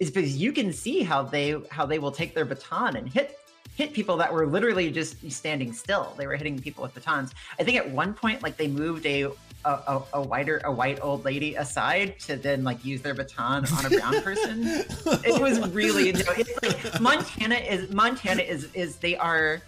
is because you can see how they how they will take their baton and hit hit people that were literally just standing still. They were hitting people with batons. I think at one point, like they moved a a, a, whiter a white old lady aside to then like use their baton on a brown person. it was really it's like Montana is Montana is is they are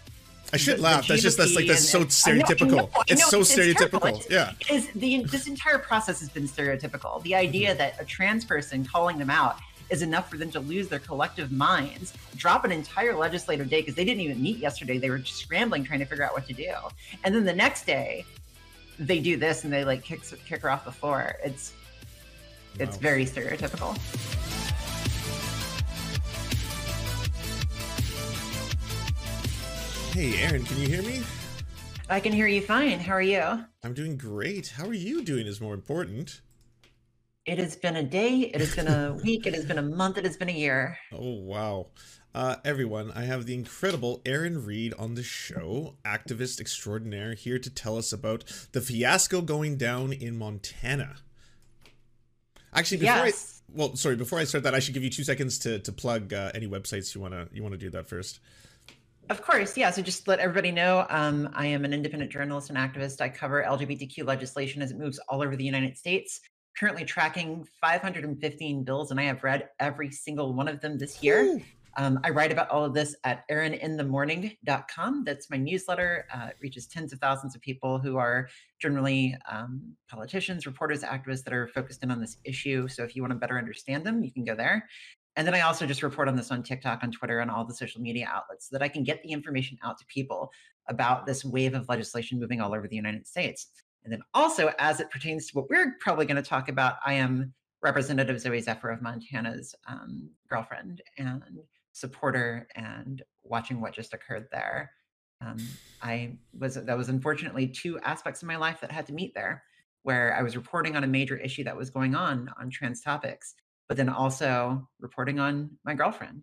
I should the, laugh. The that's just that's like that's so stereotypical. I know, I know, it's so it's, stereotypical. It's, yeah. Is the this entire process has been stereotypical. The idea mm-hmm. that a trans person calling them out is enough for them to lose their collective minds, drop an entire legislative day because they didn't even meet yesterday. They were just scrambling trying to figure out what to do. And then the next day, they do this and they like kick kick her off the floor. It's it's very stereotypical. Hey, Erin, can you hear me? I can hear you fine. How are you? I'm doing great. How are you doing is more important. It has been a day, it has been a week, it has been a month, it has been a year. Oh, wow. Uh, everyone, I have the incredible Erin Reed on the show, activist extraordinaire, here to tell us about the fiasco going down in Montana. Actually, before yes. I well, sorry, before I start that, I should give you two seconds to to plug uh, any websites you wanna you wanna do that first. Of course, yeah. So just let everybody know, um, I am an independent journalist and activist. I cover LGBTQ legislation as it moves all over the United States. Currently tracking 515 bills, and I have read every single one of them this year. Ooh. Um, I write about all of this at erininthemorning.com. That's my newsletter. Uh, it reaches tens of thousands of people who are generally um, politicians, reporters, activists that are focused in on this issue. So if you want to better understand them, you can go there. And then I also just report on this on TikTok, on Twitter, on all the social media outlets so that I can get the information out to people about this wave of legislation moving all over the United States. And then also, as it pertains to what we're probably going to talk about, I am Representative Zooey Zephyr of Montana's um, girlfriend. And supporter and watching what just occurred there. Um, I was that was unfortunately two aspects of my life that had to meet there, where I was reporting on a major issue that was going on on trans topics, but then also reporting on my girlfriend.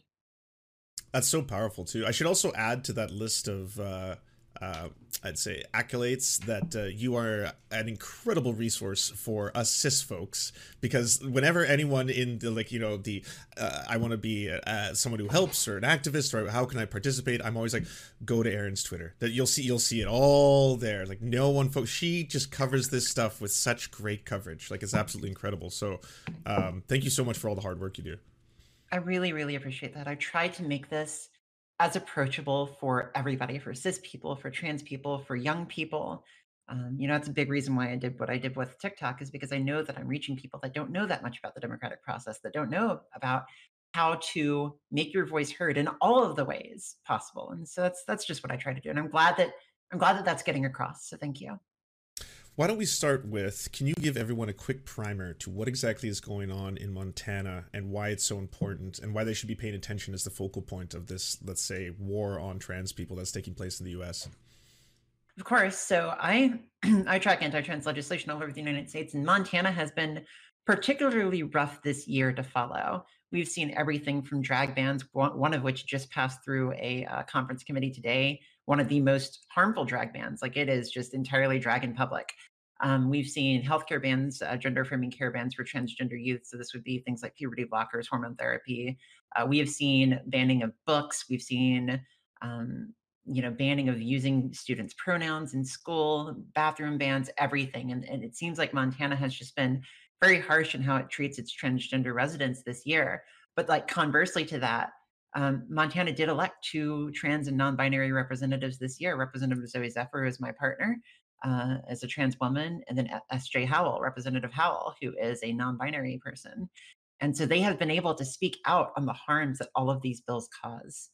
That's so powerful too. I should also add to that list of uh, uh, I'd say accolades that uh, you are an incredible resource for us cis folks because whenever anyone in the like you know the uh, I want to be uh, someone who helps or an activist or how can I participate I'm always like go to Erin's Twitter. That you'll see you'll see it all there. Like no one folks she just covers this stuff with such great coverage. Like it's absolutely incredible. So um, thank you so much for all the hard work you do. I really really appreciate that. I tried to make this as approachable for everybody, for cis people, for trans people, for young people. Um, you know, that's a big reason why I did what I did with TikTok is because I know that I'm reaching people that don't know that much about the democratic process, that don't know about how to make your voice heard in all of the ways possible. And so that's that's just what I try to do. And I'm glad that I'm glad that that's getting across. So thank you. Why don't we start with can you give everyone a quick primer to what exactly is going on in Montana and why it's so important and why they should be paying attention as the focal point of this, let's say, war on trans people that's taking place in the US? Of course. So I I track anti-trans legislation all over the United States, and Montana has been particularly rough this year to follow. We've seen everything from drag bans, one of which just passed through a uh, conference committee today, one of the most harmful drag bans. Like it is just entirely drag in public. Um, we've seen healthcare bans, uh, gender affirming care bans for transgender youth. So this would be things like puberty blockers, hormone therapy. Uh, we have seen banning of books. We've seen, um, you know, banning of using students' pronouns in school, bathroom bans, everything. And, and it seems like Montana has just been very harsh in how it treats its transgender residents this year. But like conversely to that, um, Montana did elect two trans and non-binary representatives this year. Representative Zooey Zephyr is my partner uh, as a trans woman, and then S.J. Howell, Representative Howell, who is a non-binary person. And so they have been able to speak out on the harms that all of these bills cause.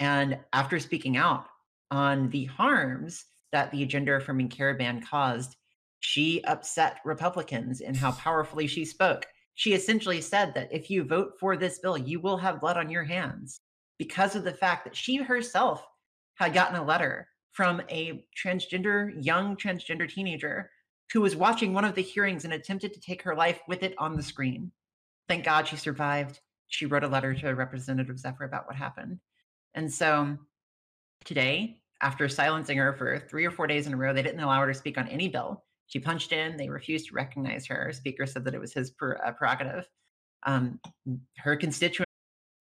And after speaking out on the harms that the gender affirming care ban caused, she upset Republicans in how powerfully she spoke she essentially said that if you vote for this bill, you will have blood on your hands because of the fact that she herself had gotten a letter from a transgender, young transgender teenager who was watching one of the hearings and attempted to take her life with it on the screen. Thank God she survived. She wrote a letter to Representative Zephyr about what happened. And so today, after silencing her for three or four days in a row, they didn't allow her to speak on any bill. She punched in. They refused to recognize her. Speaker said that it was his uh, prerogative. Um, her constituents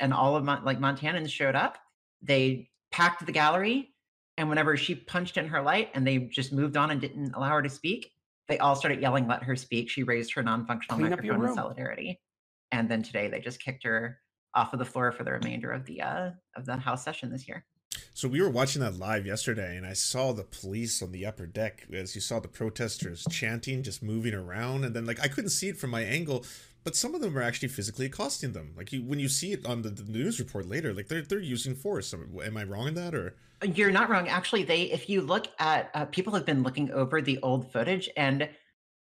And all of Mon- like Montanans showed up. They packed the gallery. And whenever she punched in her light and they just moved on and didn't allow her to speak, they all started yelling, let her speak. She raised her non-functional Clean microphone in solidarity. And then today they just kicked her off of the floor for the remainder of the uh of the house session this year. So we were watching that live yesterday, and I saw the police on the upper deck as you saw the protesters chanting, just moving around, and then like I couldn't see it from my angle, but some of them are actually physically accosting them. Like you, when you see it on the, the news report later, like they're they're using force. Am I wrong in that, or You're not wrong. Actually, they if you look at uh, people have been looking over the old footage and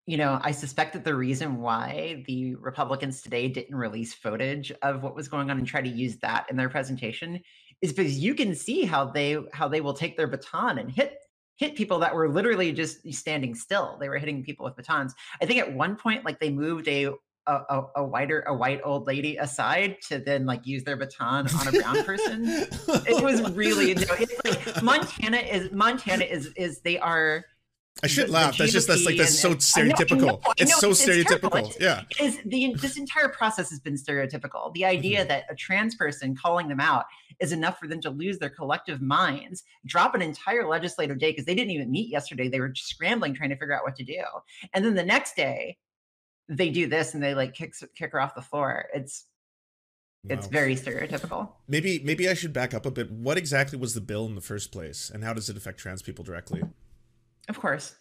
you know, I suspect that the reason why the Republicans today didn't release footage of what was going on and try to use that in their presentation is because you can see how they how they will take their baton and hit hit people that were literally just standing still. They were hitting people with batons. I think at one point, like they moved a a, a, a whiter a white old lady aside to then like use their baton on a brown person. it was really you know, it's like Montana is Montana is is they are I should the- the laugh. That's just that's like that's so and- I know, I stereotypical. know, I it's so it's- it's stereotypical. Yeah. is the this entire process has been stereotypical. The idea Mm-hmm. that a trans person calling them out is enough for them to lose their collective minds, drop an entire legislative day because they didn't even meet yesterday. They were scrambling trying to figure out what to do, and then the next day they do this and they like kick kick her off the floor. It's it's very stereotypical. Maybe maybe I should back up a bit. What exactly was the bill in the first place, and how does it affect trans people directly? Of course.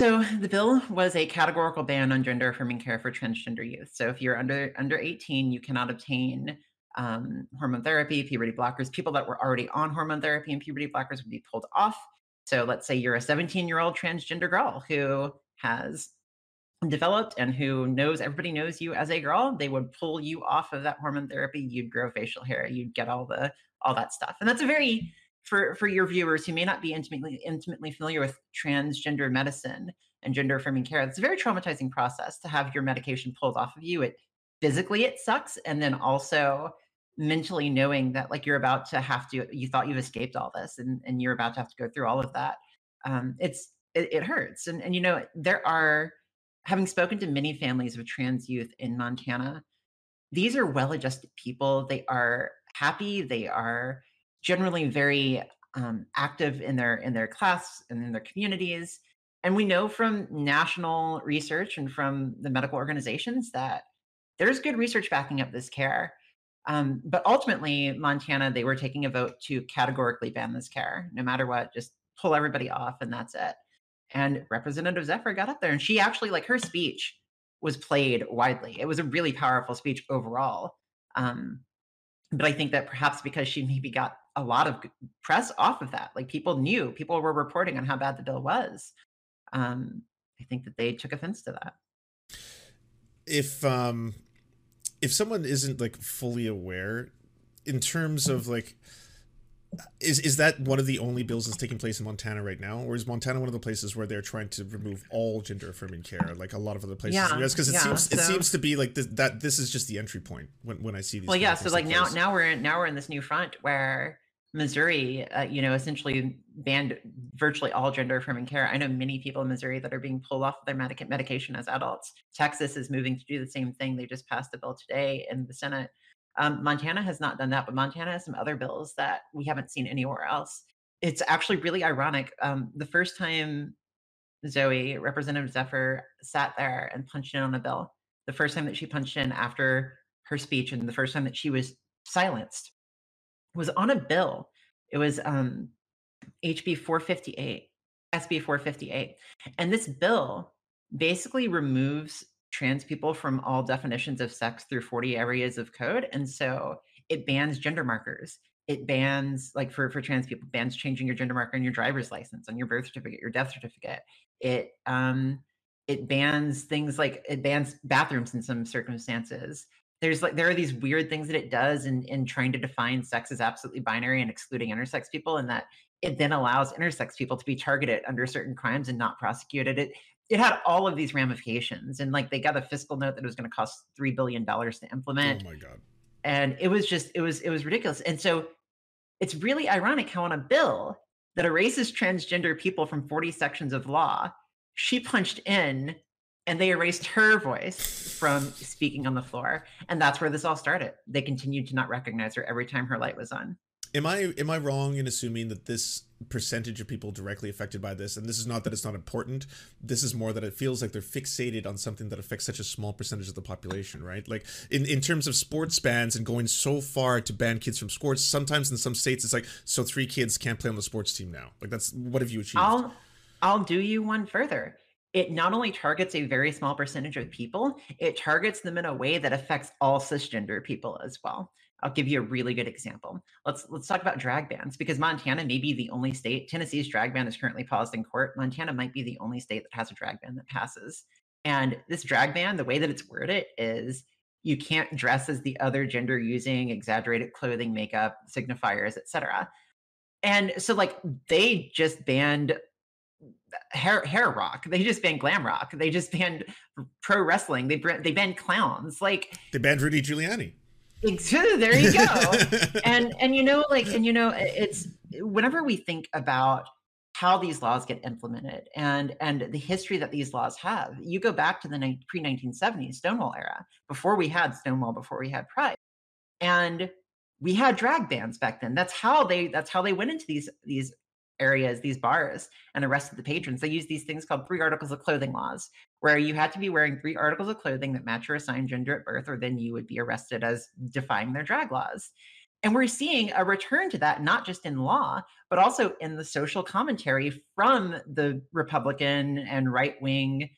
So the bill was a categorical ban on gender affirming care for transgender youth. So if you're under under 18, you cannot obtain um, hormone therapy, puberty blockers. People that were already on hormone therapy and puberty blockers would be pulled off. So let's say you're a 17 year old transgender girl who has developed and who knows everybody knows you as a girl they would pull you off of that hormone therapy you'd grow facial hair you'd get all the all that stuff. And that's a very for for your viewers who may not be intimately intimately familiar with transgender medicine and gender affirming care it's a very traumatizing process to have your medication pulled off of you. It physically it sucks and then also mentally knowing that like you're about to have to you thought you've escaped all this and and you're about to have to go through all of that um it's it, it hurts. And and you know there are having spoken to many families of trans youth in Montana, these are well adjusted people. They are happy. They are generally very um, active in their in their class and in their communities. And we know from national research and from the medical organizations that there's good research backing up this care. Um, but ultimately, Montana, they were taking a vote to categorically ban this care, no matter what, just pull everybody off, and that's it and representative zephyr got up there and she actually like her speech was played widely. It was a really powerful speech overall um but i think that perhaps because she maybe got a lot of press off of that like people knew people were reporting on how bad the bill was um i think that they took offense to that. If um if someone isn't like fully aware in terms of like is is that one of the only bills that's taking place in Montana right now, or is Montana one of the places where they're trying to remove all gender affirming care, like a lot of other places? Yeah, because it yeah, seems it seems to be like this, that. This is just the entry point when, when I see these. well yeah so like now place. now we're in now we're in this new front where missouri uh, you know essentially banned virtually all gender affirming care i know many people in missouri that are being pulled off of their medic- medication as adults texas is moving to do the same thing they just passed a bill today in the senate um, montana has not done that but montana has some other bills that we haven't seen anywhere else it's actually really ironic um, the first time zooey representative zephyr sat there and punched in on a bill the first time that she punched in after her speech and the first time that she was silenced was on a bill. It was um, HB 458, SB 458. And this bill basically removes trans people from all definitions of sex through 40 areas of code. And so it bans gender markers. It bans, like for, for trans people, bans changing your gender marker on your driver's license, on your birth certificate, your death certificate. It um, it bans things like it bans bathrooms in some circumstances there's like there are these weird things that it does in in trying to define sex as absolutely binary and excluding intersex people, and that it then allows intersex people to be targeted under certain crimes and not prosecuted. It it had all of these ramifications, and like they got a fiscal note that it was going to cost three billion dollars to implement. Oh my god! And it was just it was it was ridiculous. And so it's really ironic how on a bill that erases transgender people from 40 sections of law, she punched in and they erased her voice from speaking on the floor and that's where this all started they continued to not recognize her every time her light was on am i am i wrong in assuming that this percentage of people directly affected by this and this is not that it's not important this is more that it feels like they're fixated on something that affects such a small percentage of the population right? Like in in terms of sports bans and going so far to ban kids from sports sometimes in some states it's like so three kids can't play on the sports team now. Like that's what have you achieved? I'll i'll do you one further. It not only targets a very small percentage of people, it targets them in a way that affects all cisgender people as well. I'll give you a really good example. Let's let's talk about drag bans because Montana may be the only state. Tennessee's drag ban is currently paused in court. Montana might be the only state that has a drag ban that passes. And this drag ban, the way that it's worded is you can't dress as the other gender using exaggerated clothing, makeup, signifiers, etc. And so like they just banned hair hair rock. They just banned glam rock. They just banned pro wrestling. They they banned clowns. Like they banned Rudy Giuliani. There you go. and and you know like and you know it's whenever we think about how these laws get implemented and and the history that these laws have. You go back to the pre 1970s Stonewall era before we had Stonewall before we had Pride. And we had drag bands back then. That's how they that's how they went into these these areas, these bars, and arrested the patrons. They used these things called three articles of clothing laws, where you had to be wearing three articles of clothing that match your assigned gender at birth, or then you would be arrested as defying their drag laws. And we're seeing a return to that, not just in law, but also in the social commentary from the Republican and right wing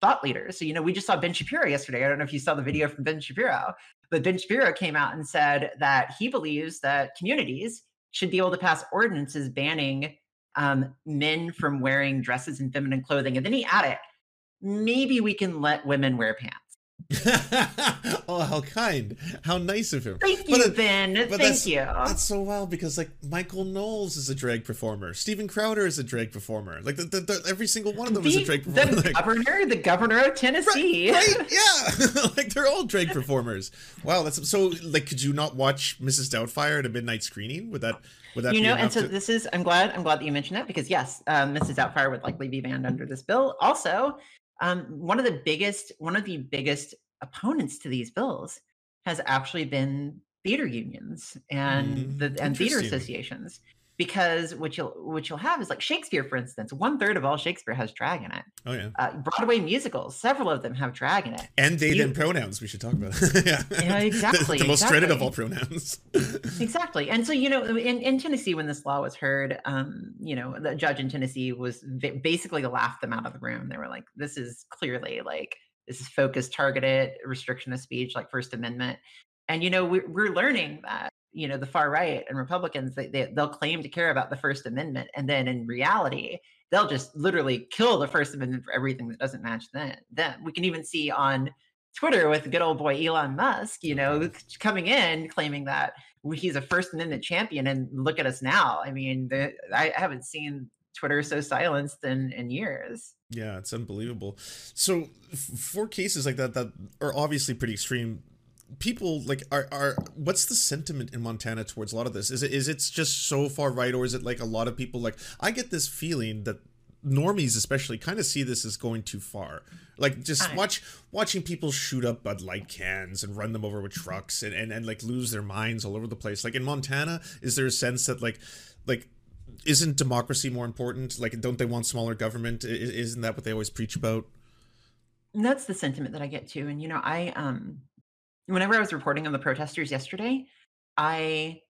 thought leaders. So, you know, we just saw Ben Shapiro yesterday. I don't know if you saw the video from Ben Shapiro, but Ben Shapiro came out and said that he believes that communities should be able to pass ordinances banning um, men from wearing dresses and feminine clothing. And then he added, maybe we can let women wear pants. oh, how kind! How nice of him. Thank you, but, Ben. But Thank that's, you. That's so wild because like Michael Knowles is a drag performer. Stephen Crowder is a drag performer. Like the, the, the, every single one of them the, is a drag performer. The like, governor, the governor of Tennessee. Right, right yeah. like they're all drag performers. Wow, that's so. Like, could you not watch Mrs. Doubtfire at a midnight screening? Would that? Would that you know? And so to... this is. I'm glad. I'm glad that you mentioned that because yes, um, Mrs. Doubtfire would likely be banned under this bill. Also, um, one of the biggest one of the biggest opponents to these bills has actually been theater unions and mm, the and theater associations because what you'll what you'll have is like Shakespeare, for instance, one third of all Shakespeare has drag in it. Oh yeah. Uh, Broadway musicals, several of them have drag in it. And they then pronouns. We should talk about. yeah. yeah, exactly. the, the most exactly. dreaded of all pronouns. exactly. And so you know, in, in Tennessee, when this law was heard, um, you know, the judge in Tennessee was basically laughed them out of the room. They were like, "This is clearly like." This is focused, targeted restriction of speech, like First Amendment. And you know, we're, we're learning that you know the far right and republicans they, they, they'll claim to care about the first amendment and then in reality they'll just literally kill the first amendment for everything that doesn't match them them. We can even see on twitter with good old boy elon musk you know mm-hmm. coming in claiming that he's a first amendment champion and look at us now. I mean the, i haven't seen twitter so silenced in in years. Yeah it's unbelievable. So f- for cases like that that are obviously pretty extreme people like are are what's the sentiment in Montana towards a lot of this? Is it is it just so far right, or is it like a lot of people like I get this feeling that normies especially kind of see this as going too far. Like just watch watching people shoot up Bud Light cans and run them over with trucks and, and, and like lose their minds all over the place. Like in Montana, is there a sense that like like isn't democracy more important? Like don't they want smaller government? Isn't that what they always preach about? That's the sentiment that I get too. And you know, I um whenever I was reporting on the protesters yesterday, I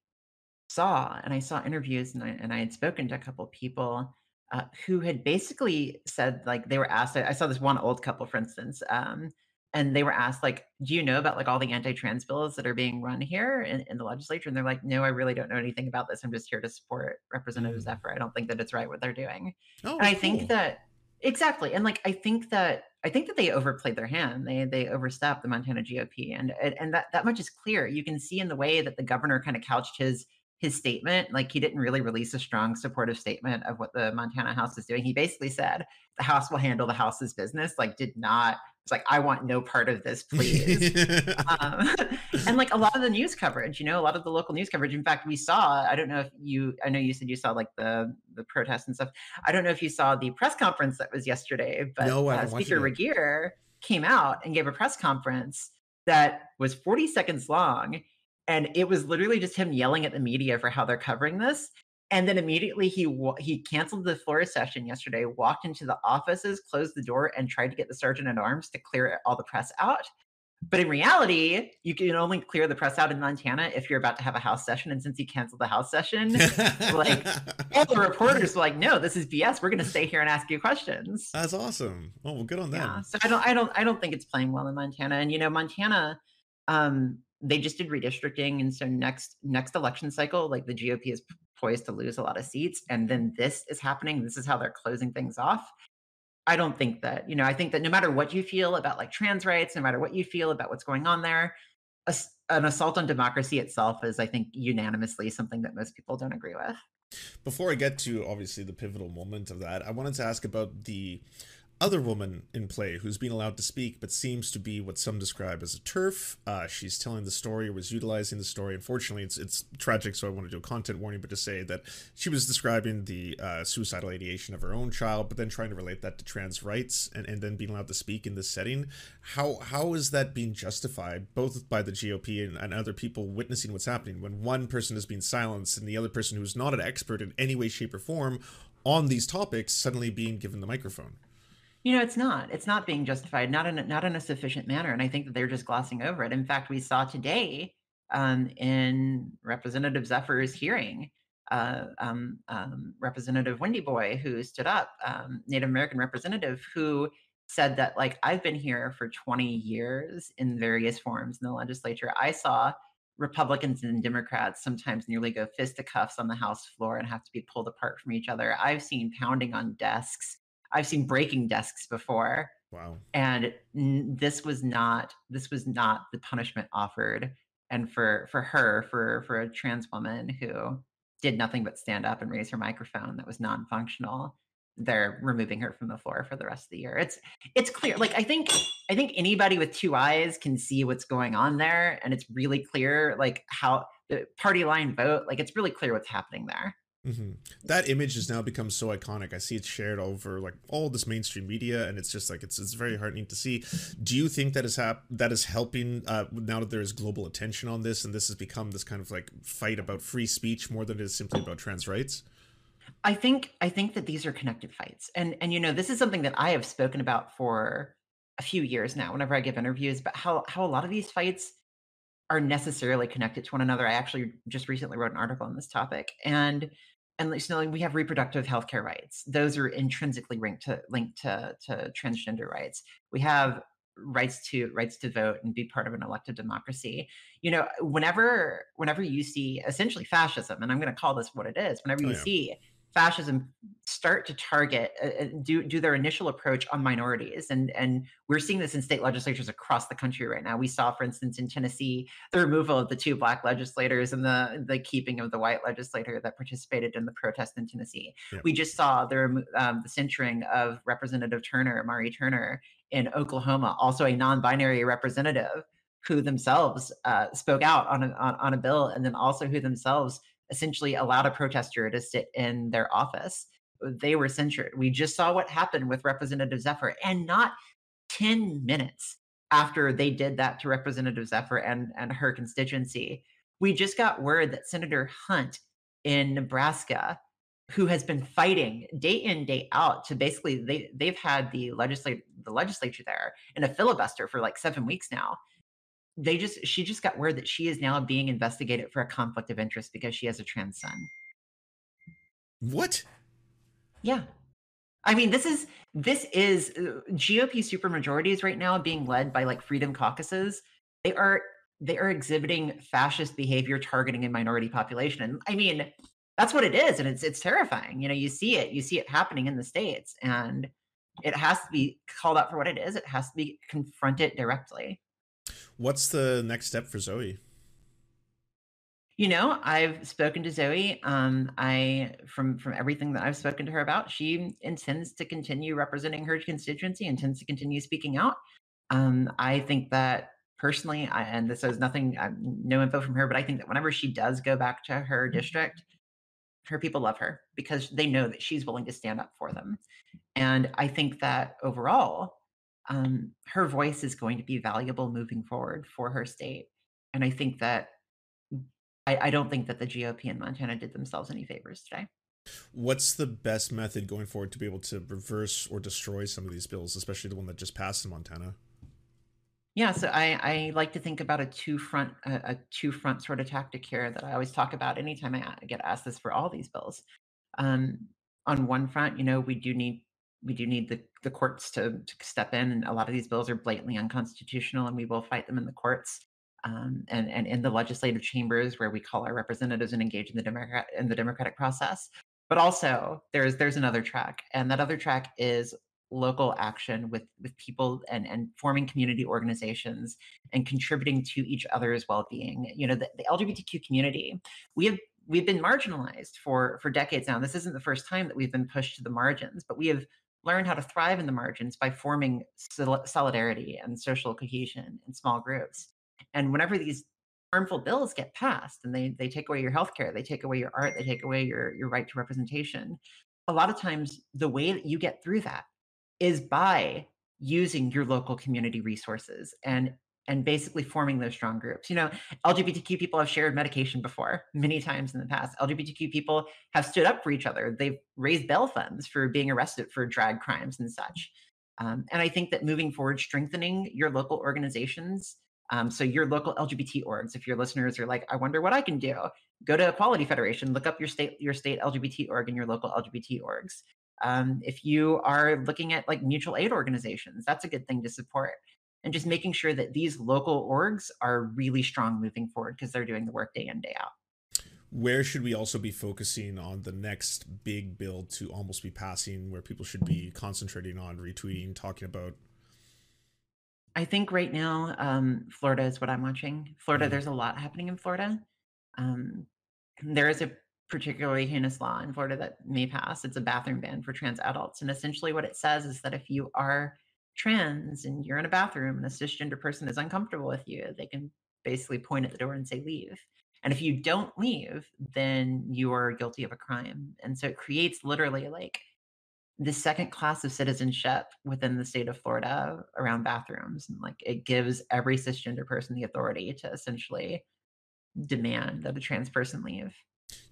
saw and I saw interviews and I, and I had spoken to a couple people uh, who had basically said like they were asked. I, I saw this one old couple, for instance, um, and they were asked like, "Do you know about like all the anti-trans bills that are being run here in, in the legislature?" And they're like, "No, I really don't know anything about this. I'm just here to support Representative mm. Zephyr. I don't think that it's right what they're doing." Oh, and I cool. think that exactly, and like I think that I think that they overplayed their hand. They they overstepped the Montana GOP, and and that that much is clear. You can see in the way that the governor kind of couched his his statement. Like he didn't really release a strong supportive statement of what the Montana House is doing. He basically said the House will handle the House's business. Like did not. It's like I want no part of this, please. um, and like a lot of the news coverage, you know, a lot of the local news coverage. In fact, we saw. I don't know if you. I know you said you saw like the the protests and stuff. I don't know if you saw the press conference that was yesterday, but no, uh, Speaker Regier came out and gave a press conference that was 40 seconds long and it was literally just him yelling at the media for how they're covering this and then immediately he he canceled the floor session yesterday walked into the offices closed the door and tried to get the sergeant at arms to clear all the press out. But in reality you can only clear the press out in montana if you're about to have a house session and since he canceled the house session like all the reporters were like no this is bs we're going to stay here and ask you questions. That's awesome. Oh well good on that yeah so i don't i don't i don't think it's playing well in montana and you know montana um they just did redistricting and so next next election cycle like the gop is poised to lose a lot of seats and then this is happening this is how they're closing things off. I don't think that you know i think that no matter what you feel about like trans rights no matter what you feel about what's going on there a, an assault on democracy itself is i think unanimously something that most people don't agree with. Before i get to obviously the pivotal moment of that i wanted to ask about the other woman in play who's been allowed to speak but seems to be what some describe as a turf. Uh, she's telling the story, or was utilizing the story. Unfortunately, it's it's tragic, so I want to do a content warning, but to say that she was describing the uh, suicidal ideation of her own child, but then trying to relate that to trans rights and, and then being allowed to speak in this setting. How how is that being justified, both by the GOP and, and other people witnessing what's happening, when one person is being silenced and the other person who's not an expert in any way, shape, or form on these topics suddenly being given the microphone? You know, it's not. It's not being justified, not in not in a sufficient manner, and I think that they're just glossing over it. In fact, we saw today um, in Representative Zephyr's hearing, uh, um, um, Representative Windy Boy, who stood up, um, Native American representative, who said that like I've been here for 20 years in various forms in the legislature. I saw Republicans and Democrats sometimes nearly go fisticuffs on the House floor and have to be pulled apart from each other. I've seen pounding on desks I've seen breaking desks before. Wow. And this was not this was not the punishment offered. And for for her, for for a trans woman who did nothing but stand up and raise her microphone that was non-functional, they're removing her from the floor for the rest of the year. It's it's clear. Like I think I think anybody with two eyes can see what's going on there, and it's really clear like how the party line vote. Like it's really clear what's happening there. Mm-hmm. That image has now become so iconic. I see it shared over like all this mainstream media, and it's just like it's it's very heartening to see. Do you think that is hap- that is helping uh, now that there is global attention on this, and this has become this kind of like fight about free speech more than it is simply about trans rights? I think I think that these are connected fights, and and you know this is something that I have spoken about for a few years now. Whenever I give interviews, but how how a lot of these fights are necessarily connected to one another. I actually just recently wrote an article on this topic, and and so we have reproductive health care rights. Those are intrinsically linked to linked to, to transgender rights. We have rights to rights to vote and be part of an elected democracy. You know whenever whenever you see essentially fascism and i'm going to call this what it is whenever oh, you oh, yeah. see fascism start to target uh, uh, do do their initial approach on minorities and and we're seeing this in state legislatures across the country right now we saw for instance in Tennessee the removal of the two black legislators and the the keeping of the white legislator that participated in the protest in Tennessee yep. we just saw the um, the censuring of representative Turner Mauree Turner in Oklahoma also a non-binary representative who themselves uh, spoke out on a, on, on a bill and then also who themselves essentially allowed a protester to sit in their office. They were censured. We just saw what happened with Representative Zephyr, and not 10 minutes after they did that to Representative Zephyr and, and her constituency, we just got word that Senator Hunt in Nebraska, who has been fighting day in, day out to basically they they've had the legislature the legislature there in a filibuster for like seven weeks now they just she just got word that she is now being investigated for a conflict of interest because she has a trans son. What? Yeah. I mean, this is this is uh, GOP supermajorities right now being led by like freedom caucuses. They are they are exhibiting fascist behavior targeting a minority population. And I mean, that's what it is, and it's it's terrifying. You know, you see it, you see it happening in the states, and It has to be called out for what it is. It has to be confronted directly. What's the next step for Zooey? You know, I've spoken to Zooey. Um, I from from everything that I've spoken to her about, she intends to continue representing her constituency, intends to continue speaking out. Um, I think that personally, I, and this is nothing, uh, no info from her, but I think that whenever she does go back to her mm-hmm. district, her people love her because they know that she's willing to stand up for them. And I think that overall, um, her voice is going to be valuable moving forward for her state. And I think that I, I don't think that the GOP in Montana did themselves any favors today. What's the best method going forward to be able to reverse or destroy some of these bills, especially the one that just passed in Montana? Yeah, so I, I like to think about a two front a, a two front sort of tactic here that I always talk about anytime I get asked this for all these bills. Um, on one front, you know, we do need we do need the, the courts to, to step in, and a lot of these bills are blatantly unconstitutional, and we will fight them in the courts um, and and in the legislative chambers where we call our representatives and engage in the democrat in the democratic process. But also there's there's another track, and that other track is local action with with people and and forming community organizations and contributing to each other's well-being. You know, the, the LGBTQ community, we have we've been marginalized for for decades now. This isn't the first time that we've been pushed to the margins, but we have learned how to thrive in the margins by forming solidarity and social cohesion in small groups. And whenever these harmful bills get passed and they they take away your health care, they take away your art, they take away your your right to representation, a lot of times the way that you get through that is by using your local community resources and and basically forming those strong groups. You know, LGBTQ people have shared medication before many times in the past. LGBTQ people have stood up for each other. They've raised bail funds for being arrested for drag crimes and such. Um, and I think that moving forward, strengthening your local organizations um, so your local LGBT orgs, if your listeners are like, I wonder what I can do, go to Equality Federation, look up your state your state LGBT org and your local LGBT orgs. Um, if you are looking at like mutual aid organizations, that's a good thing to support. And just making sure that these local orgs are really strong moving forward because they're doing the work day in day out. Where should we also be focusing on the next big bill to almost be passing, where people should be concentrating on retweeting, talking about I think right now, um, Florida is what I'm watching. Florida, mm-hmm. there's a lot happening in Florida. Um, there is a particularly heinous law in Florida that may pass. It's a bathroom ban for trans adults. And essentially, what it says is that if you are trans and you're in a bathroom and a cisgender person is uncomfortable with you, they can basically point at the door and say, leave. And if you don't leave, then you are guilty of a crime. And so it creates literally like the second class of citizenship within the state of Florida around bathrooms. And like it gives every cisgender person the authority to essentially demand that a trans person leave.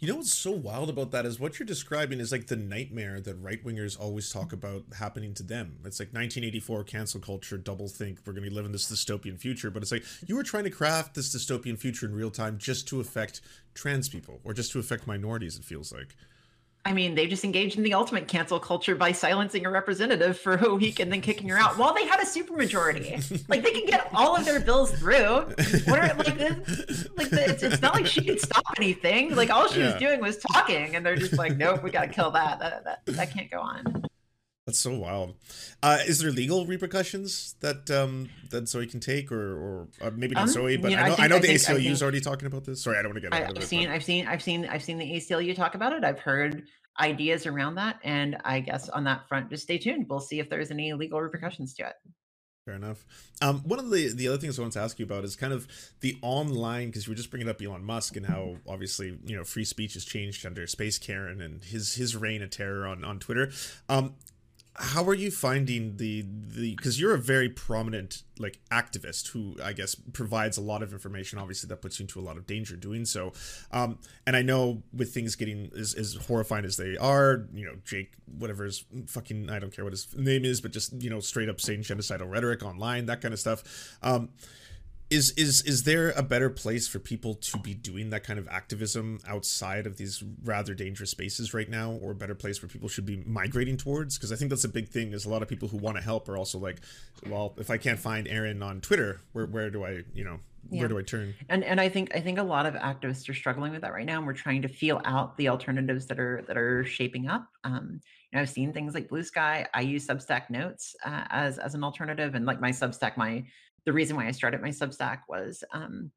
You know what's so wild about that is what you're describing is like the nightmare that right wingers always talk about happening to them. It's like 1984 cancel culture, double think we're going to be living this dystopian future. But it's like you were trying to craft this dystopian future in real time just to affect trans people or just to affect minorities, it feels like. I mean, they just engaged in the ultimate cancel culture by silencing a representative for a week and then kicking her out while they had a supermajority. like they can get all of their bills through. What are like this? Like the, it's, it's, not like she could stop anything. Like all she yeah. was doing was talking, and they're just like, nope, we got to kill that. That, that. that can't go on. That's so wild. Uh, is there legal repercussions that um, that Zooey can take, or or uh, maybe not um, Zooey, but you know, I know, I, think, I know the think, ACLU is already talking about this. Sorry, I don't want to get. I, have seen, I've seen, I've seen, I've seen the ACLU talk about it. I've heard ideas around that, and I guess on that front, just stay tuned. We'll see if there's any legal repercussions to it. Fair enough. Um, one of the the other things I want to ask you about is kind of the online because you were just bringing up Elon Musk and how obviously you know free speech has changed under Space Karen and his his reign of terror on on Twitter. Um, how are you finding the the because you're a very prominent like activist who i guess provides a lot of information obviously that puts you into a lot of danger doing so. Um and i know with things getting as, as horrifying as they are you know jake whatever his fucking i don't care what his name is but just you know straight up saying genocidal rhetoric online that kind of stuff um is is is there a better place for people to be doing that kind of activism outside of these rather dangerous spaces right now or a better place where people should be migrating towards because i think that's a big thing is a lot of people who want to help are also like well if i can't find erin on twitter where, where do i you know yeah. where do I turn? And and I think I think a lot of activists are struggling with that right now, and we're trying to feel out the alternatives that are that are shaping up. Um, you know, I've seen things like blue sky I use Substack Notes uh, as as an alternative, and like my Substack, my the reason why I started my Substack was um,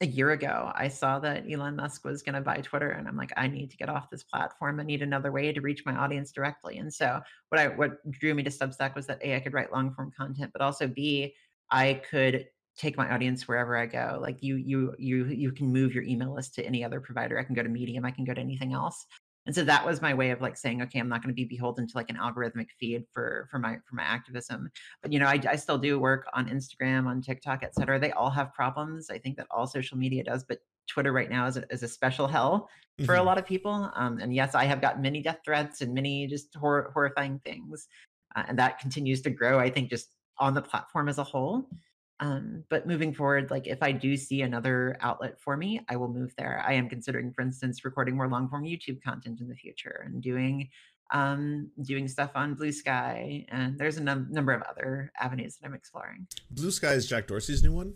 a year ago. I saw that Elon Musk was going to buy Twitter, and I'm like, I need to get off this platform. I need another way to reach my audience directly. And so, what I what drew me to Substack was that a I could write long form content, but also b I could take my audience wherever I go. Like you, you, you, you can move your email list to any other provider. I can go to Medium. I can go to anything else. And so that was my way of like saying, okay, I'm not going to be beholden to like an algorithmic feed for for my for my activism. But you know, I, I still do work on Instagram, on TikTok, et cetera. They all have problems. I think that all social media does, but Twitter right now is a, is a special hell for mm-hmm. a lot of people. Um, and yes, I have got many death threats and many just hor- horrifying things, uh, and that continues to grow. I think just on the platform as a whole. Um, but moving forward, like if I do see another outlet for me, I will move there. I am considering, for instance, recording more long form YouTube content in the future and doing um, doing stuff on Blue Sky. And there's a num- number of other avenues that I'm exploring. Blue Sky is Jack Dorsey's new one.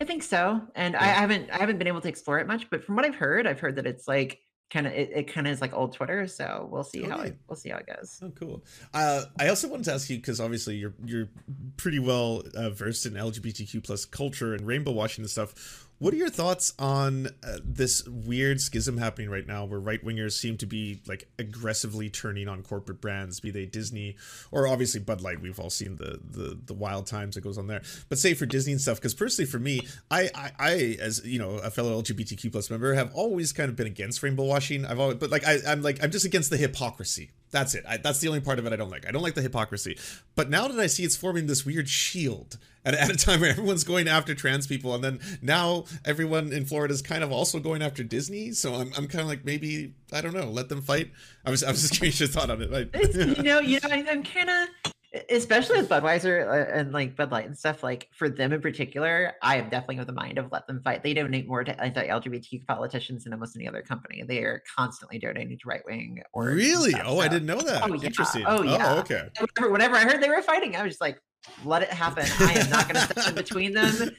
I think so, and yeah. I haven't I haven't been able to explore it much, but from what I've heard, I've heard that it's like kind of it, it kind of is like old Twitter. So we'll see okay. how it we'll see how it goes. Oh, cool. Uh, I also wanted to ask you because obviously you're you're pretty well uh, versed in LGBTQ plus culture and rainbow washing and stuff. What are your thoughts on uh, this weird schism happening right now where right wingers seem to be like aggressively turning on corporate brands, be they Disney or obviously Bud Light? We've all seen the the, the wild times that goes on there. But say for Disney and stuff, because personally for me, I, I, I as you know a fellow LGBTQ plus member have always kind of been against rainbow washing. I've always, but like I, I'm like I'm just against the hypocrisy. That's it. I, that's the only part of it I don't like. I don't like the hypocrisy. But now that I see it's forming this weird shield at, at a time where everyone's going after trans people, and then now everyone in Florida is kind of also going after Disney. So I'm, I'm kind of like maybe I don't know. Let them fight. I was I was just curious your thought on it. I, you know, you know, I, I'm kind of especially with Budweiser uh, and like Bud Light and stuff, like for them in particular, I am definitely of the mind of let them fight. They donate more to anti-LGBT politicians than almost any other company. They are constantly donating to right wing or really. Stuff, oh, so. I didn't know that. Oh, yeah. Interesting. Oh, yeah. Oh, okay. Whenever, whenever, I heard they were fighting, I was just like, let it happen. I am not going to step in between them.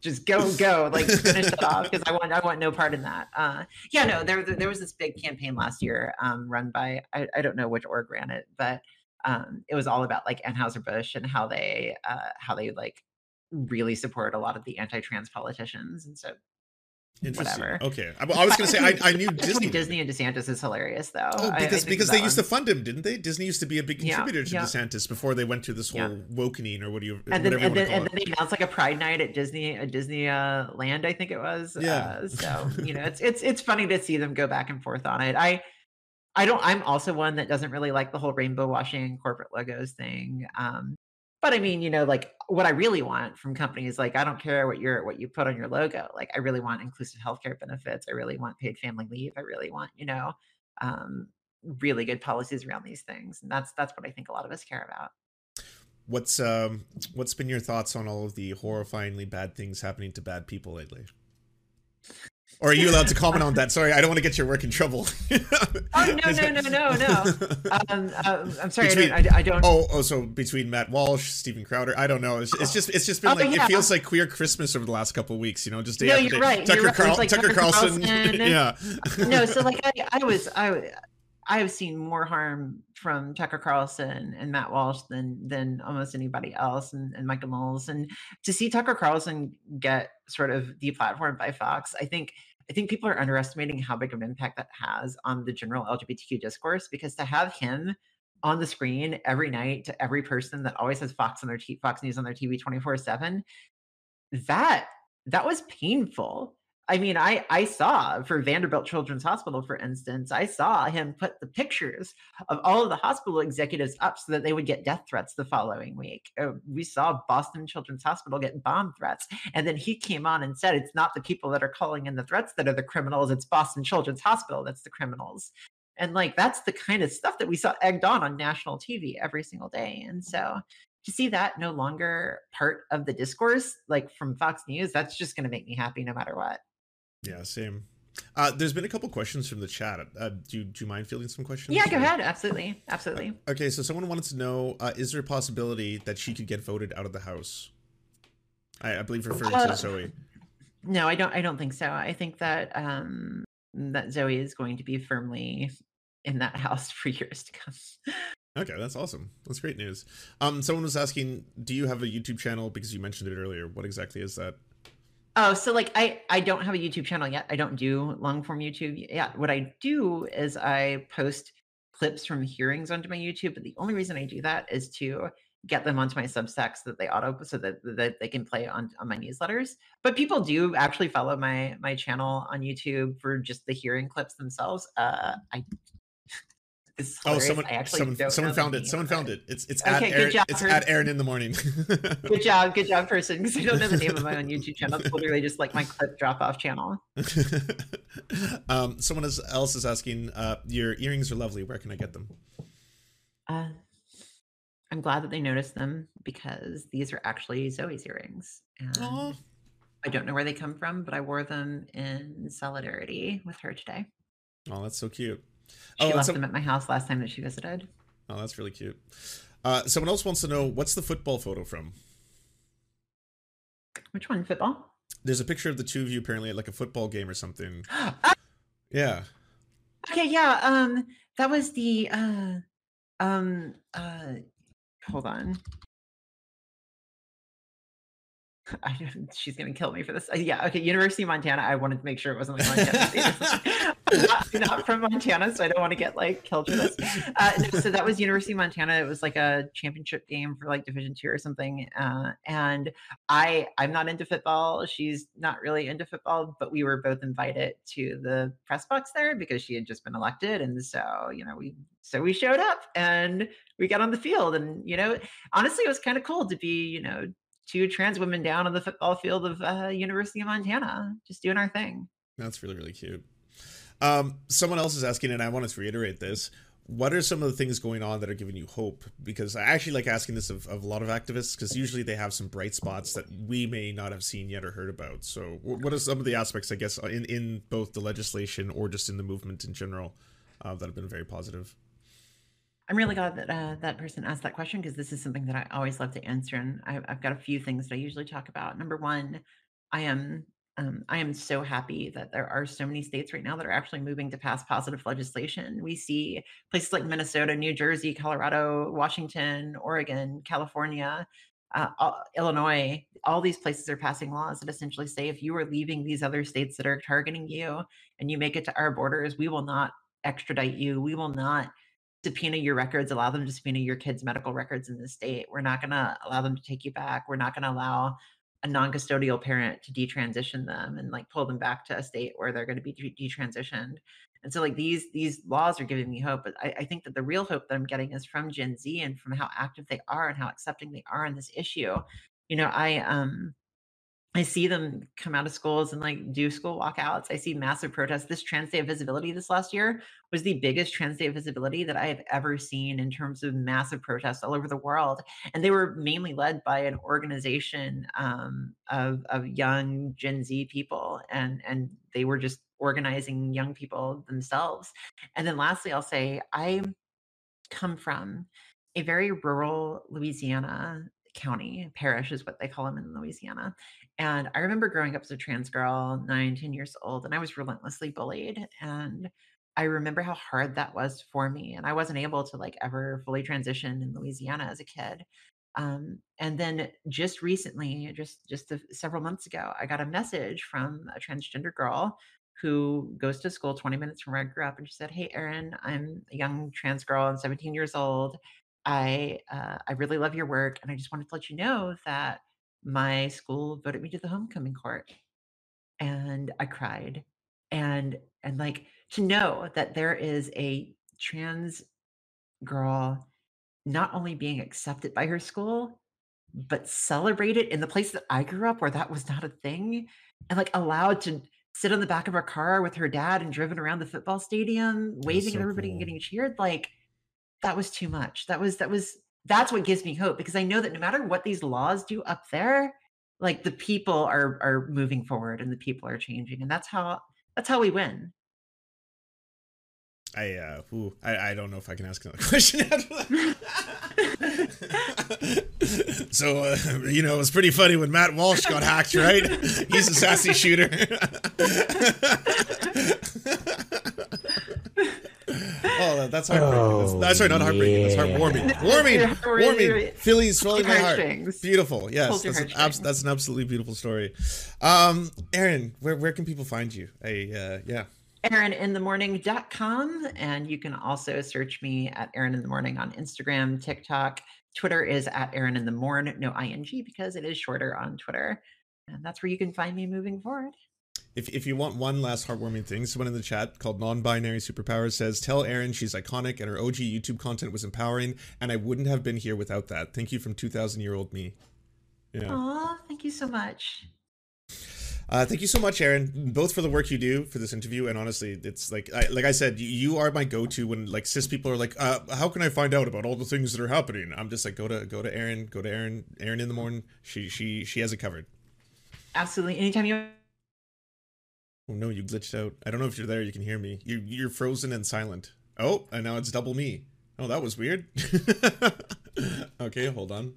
just go, go, like finish it off because I want, I want no part in that. Uh, yeah, no, there, there was this big campaign last year um, run by, I, I don't know which org ran it, but um, it was all about like Anheuser Busch and how they uh, how they like really support a lot of the anti-trans politicians, and so whatever. Okay, I, I was going to say I, I knew Disney. Disney and DeSantis is hilarious though. Oh, because I, because they used to fund him, didn't they? Disney used to be a big contributor yeah, to yeah. DeSantis before they went to this whole yeah. wokening or what do you and then and then, and then they announced like a Pride night at Disney at Disney uh, Land, I think it was. Yeah. Uh, so you know, it's it's it's funny to see them go back and forth on it. I I don't. I'm also one that doesn't really like the whole rainbow washing corporate logos thing. Um, but I mean, you know, like what I really want from companies, like I don't care what you're what you put on your logo. Like I really want inclusive healthcare benefits. I really want paid family leave. I really want, you know, um, really good policies around these things. And that's that's what I think a lot of us care about. What's um what's been your thoughts on all of the horrifyingly bad things happening to bad people lately? Or are you allowed to comment on that? Sorry, I don't want to get your work in trouble. oh no no no no no! Um, uh, I'm sorry, between, I, don't, I, don't. Oh oh, so between Matt Walsh, Stephen Crowder, I don't know. It's, it's just it's just been oh, like yeah. it feels like queer Christmas over the last couple weeks. You know, just day no, after you're right. Tucker, you're right. Carl, like Tucker, Tucker Carlson. Carlson. yeah. no, so like I, I was I I have seen more harm from Tucker Carlson and Matt Walsh than than almost anybody else, and, and Michael Knowles. And to see Tucker Carlson get sort of deplatformed by Fox, I think I think people are underestimating how big of an impact that has on the general LGBTQ discourse because to have him on the screen every night to every person that always has Fox on their t- Fox News on their TV 24/7 that that was painful I mean, I I saw for Vanderbilt Children's Hospital, for instance, I saw him put the pictures of all of the hospital executives up so that they would get death threats the following week. Uh, we saw Boston Children's Hospital get bomb threats, and then he came on and said, "It's not the people that are calling in the threats that are the criminals; it's Boston Children's Hospital that's the criminals." And like that's the kind of stuff that we saw egged on on national TV every single day. And so to see that no longer part of the discourse, like from Fox News, that's just going to make me happy no matter what. Yeah, same. Uh, there's been a couple questions from the chat. Uh, do, you, do you mind fielding some questions? Yeah, go ahead. Absolutely. Absolutely. Uh, okay, so someone wanted to know uh, is there a possibility that she could get voted out of the House? I, I believe referring Uh, to Zooey. No, I don't. I don't think so. I think that um, that Zooey is going to be firmly in that house for years to come. Okay, that's awesome. That's great news. Um, someone was asking, do you have a YouTube channel? Because you mentioned it earlier. What exactly is that? Oh, so like I I don't have a YouTube channel yet. I don't do long form YouTube yet. What I do is I post clips from hearings onto my YouTube, but the only reason I do that is to get them onto my Substack so that they auto so that that they can play on on my newsletters. But people do actually follow my my channel on YouTube for just the hearing clips themselves. Uh, I this is Oh, someone, I actually someone, don't someone know the found it. Someone found it. It's it's Okay, at good Erin. job, It's Herb. at Erin in the morning. Good job, good job, person. Because I don't know the name of my own YouTube channel. It's literally just like my clip drop off channel. um, someone else is asking, uh, your earrings are lovely. Where can I get them? Uh, I'm glad that they noticed them because these are actually Zooey's earrings. And Aw. I don't know where they come from, but I wore them in solidarity with her today. Oh, that's so cute. She Oh, left some- them at my house last time that she visited. Oh, that's really cute. Uh, someone else wants to know what's the football photo from? Which one? Football? There's a picture of the two of you apparently at like a football game or something. Ah, Yeah. okay, yeah. Um, that was the uh, um, uh, hold on. I she's gonna kill me for this. Uh, yeah, okay. University of Montana. I wanted to make sure it wasn't like Montana State. not, not from Montana, so I don't want to get like killed for this. Uh, no, so that was University of Montana. It was like a championship game for like Division two or something. Uh, and I, I'm not into football. She's not really into football, but we were both invited to the press box there because she had just been elected, and so you know we, so we showed up and we got on the field, and you know, honestly, it was kind of cool to be, you know, two trans women down on the football field of uh, University of Montana, just doing our thing. That's really, really cute. Um, someone else is asking, and I wanted to reiterate this. What are some of the things going on that are giving you hope? Because I actually like asking this of, of a lot of activists because usually they have some bright spots that we may not have seen yet or heard about. So, what are some of the aspects, I guess, in, in both the legislation or just in the movement in general uh, that have been very positive? I'm really glad that uh, that person asked that question because this is something that I always love to answer, and I, I've got a few things that I usually talk about. Number one, I am um, I am so happy that there are so many states right now that are actually moving to pass positive legislation. We see places like Minnesota, New Jersey, Colorado, Washington, Oregon, California, uh, all- Illinois. All these places are passing laws that essentially say if you are leaving these other states that are targeting you and you make it to our borders, we will not extradite you. We will not subpoena your records, allow them to subpoena your kids' medical records in the state. We're not going to allow them to take you back. We're not going to allow a non-custodial parent to detransition them and like pull them back to a state where they're going to be de- detransitioned. And so like these these laws are giving me hope, but I, I think that the real hope that I'm getting is from Gen Z and from how active they are and how accepting they are in this issue. You know, I um I see them come out of schools and like do school walkouts. I see massive protests. This Trans Day of Visibility this last year was the biggest Trans Day of Visibility that I have ever seen in terms of massive protests all over the world. And they were mainly led by an organization um, of, of young Gen Z people. And, and they were just organizing young people themselves. And then lastly, I'll say I come from a very rural Louisiana county, parish is what they call them in Louisiana. And I remember growing up as a trans girl, nine, 10 years old, and I was relentlessly bullied. And I remember how hard that was for me. And I wasn't able to like ever fully transition in Louisiana as a kid. Um, and then just recently, just just a, several months ago, I got a message from a transgender girl who goes to school 20 minutes from where I grew up, and she said, "Hey, Erin, I'm a young trans girl. I'm 17 years old. I uh, I really love your work, and I just wanted to let you know that my school voted me to the homecoming court." And I cried, and and like to know that there is a trans girl not only being accepted by her school, but celebrated in the place that I grew up where that was not a thing, and like allowed to sit on the back of her car with her dad and driven around the football stadium, waving so at everybody and getting cheered. Like that was too much. That was that was that's what gives me hope because I know that no matter what these laws do up there, like the people are are moving forward and the people are changing, and that's how that's how we win. I uh, ooh, I, I don't know if I can ask another question so uh, you know, it was pretty funny when Matt Walsh got hacked, right? He's a sassy shooter. Oh, that's heartbreaking. that's, that's sorry, not heartbreaking. That's heartwarming. Warming, warming. Phillies swelling my heart. Beautiful. Yes, that's an, abs- that's an absolutely beautiful story. Um, Erin, where where can people find you? I uh, yeah erininthemorning.com. And you can also search me at Erin in the Morning on Instagram, TikTok. Twitter is at Erin in the Morn, no ing because it is shorter on Twitter. And that's where you can find me moving forward. If, if you want one last heartwarming thing, someone in the chat called Non-Binary Superpowers says, "Tell Erin she's iconic and her OG YouTube content was empowering, and I wouldn't have been here without that. Thank you from 2,000 year old me." Yeah. Aw, thank you so much. Uh, thank you so much, Erin, both for the work you do for this interview, and honestly, it's like I, like I said, you are my go-to when like cis people are like, uh, "How can I find out about all the things that are happening?" I'm just like, go to go to Erin, go to Erin, Erin in the morning. She she she has it covered. Absolutely, anytime you. Oh no, you glitched out. I don't know if you're there. You can hear me. You you're frozen and silent. Oh, and now it's double me. Oh, that was weird. okay, hold on.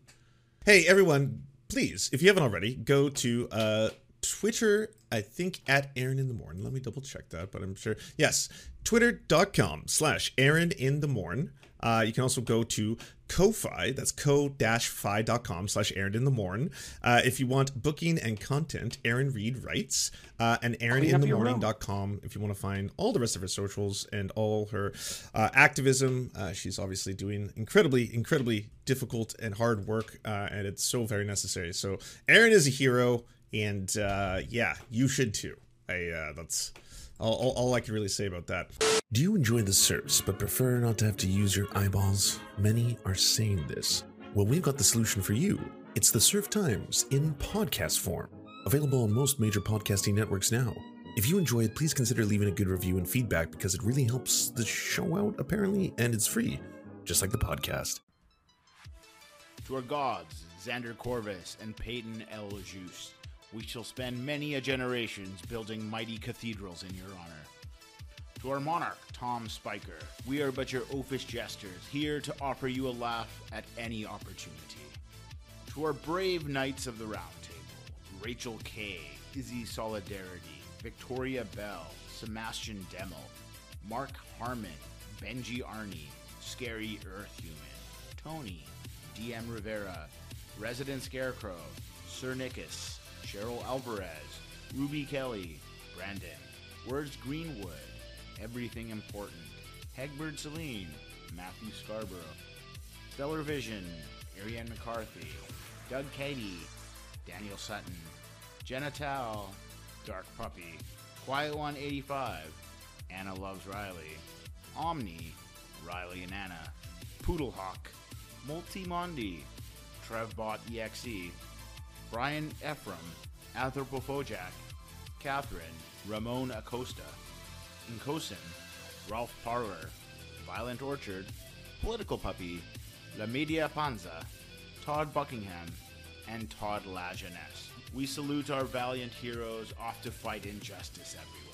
Hey everyone, please, if you haven't already, go to uh Twitter, I think at Erin in the Morn. Let me double check that, but I'm sure. Yes, twitter.com slash Erin in the Morn. Uh, you can also go to Ko-Fi, that's ko-fi.com slash Erin in the Morn. Uh, if you want booking and content, Erin Reed writes, uh, and erininthemorning.com if you want to find all the rest of her socials and all her uh, activism. Uh, she's obviously doing incredibly, incredibly difficult and hard work, uh, and it's so very necessary. So Erin is a hero and uh, yeah, you should too. I uh, that's all, all, I can really say about that. Do you enjoy the Serfs but prefer not to have to use your eyeballs? Many are saying this. Well, we've got the solution for you. It's the Serf Times in podcast form, available on most major podcasting networks now. If you enjoy it, please consider leaving a good review and feedback because it really helps the show out, apparently, and it's free, just like the podcast. To our gods, Xander Corvus and Peyton L. Juste we shall spend many a generations building mighty cathedrals in your honor. To our monarch, Tom Spiker, we are but your oafish jesters, here to offer you a laugh at any opportunity. To our brave knights of the Round Table, Rachel Kay, Izzy Solidarity, Victoria Bell, Sebastian Demo, Mark Harmon, Benji Arnie, Scary Earth Human, Tony, DM Rivera, Resident Scarecrow, Sir Nickus, Cheryl Alvarez, Ruby Kelly, Brandon, Words Greenwood, Everything Important, Hegbert Celine, Matthew Scarborough, Stellar Vision, Ariane McCarthy, Doug Katie, Daniel Sutton, Jenna Tao, Dark Puppy, Quiet 185, Anna Loves Riley, Omni, Riley and Anna, Poodlehawk, Multimondi, Trevbot EXE, Brian Ephraim, Anthropophojack, Catherine, Ramon Acosta, Nkosin, Ralph Parler, Violent Orchard, Political Puppy, La Media Panza, Todd Buckingham, and Todd Lajeunesse. We salute our valiant heroes off to fight injustice everywhere.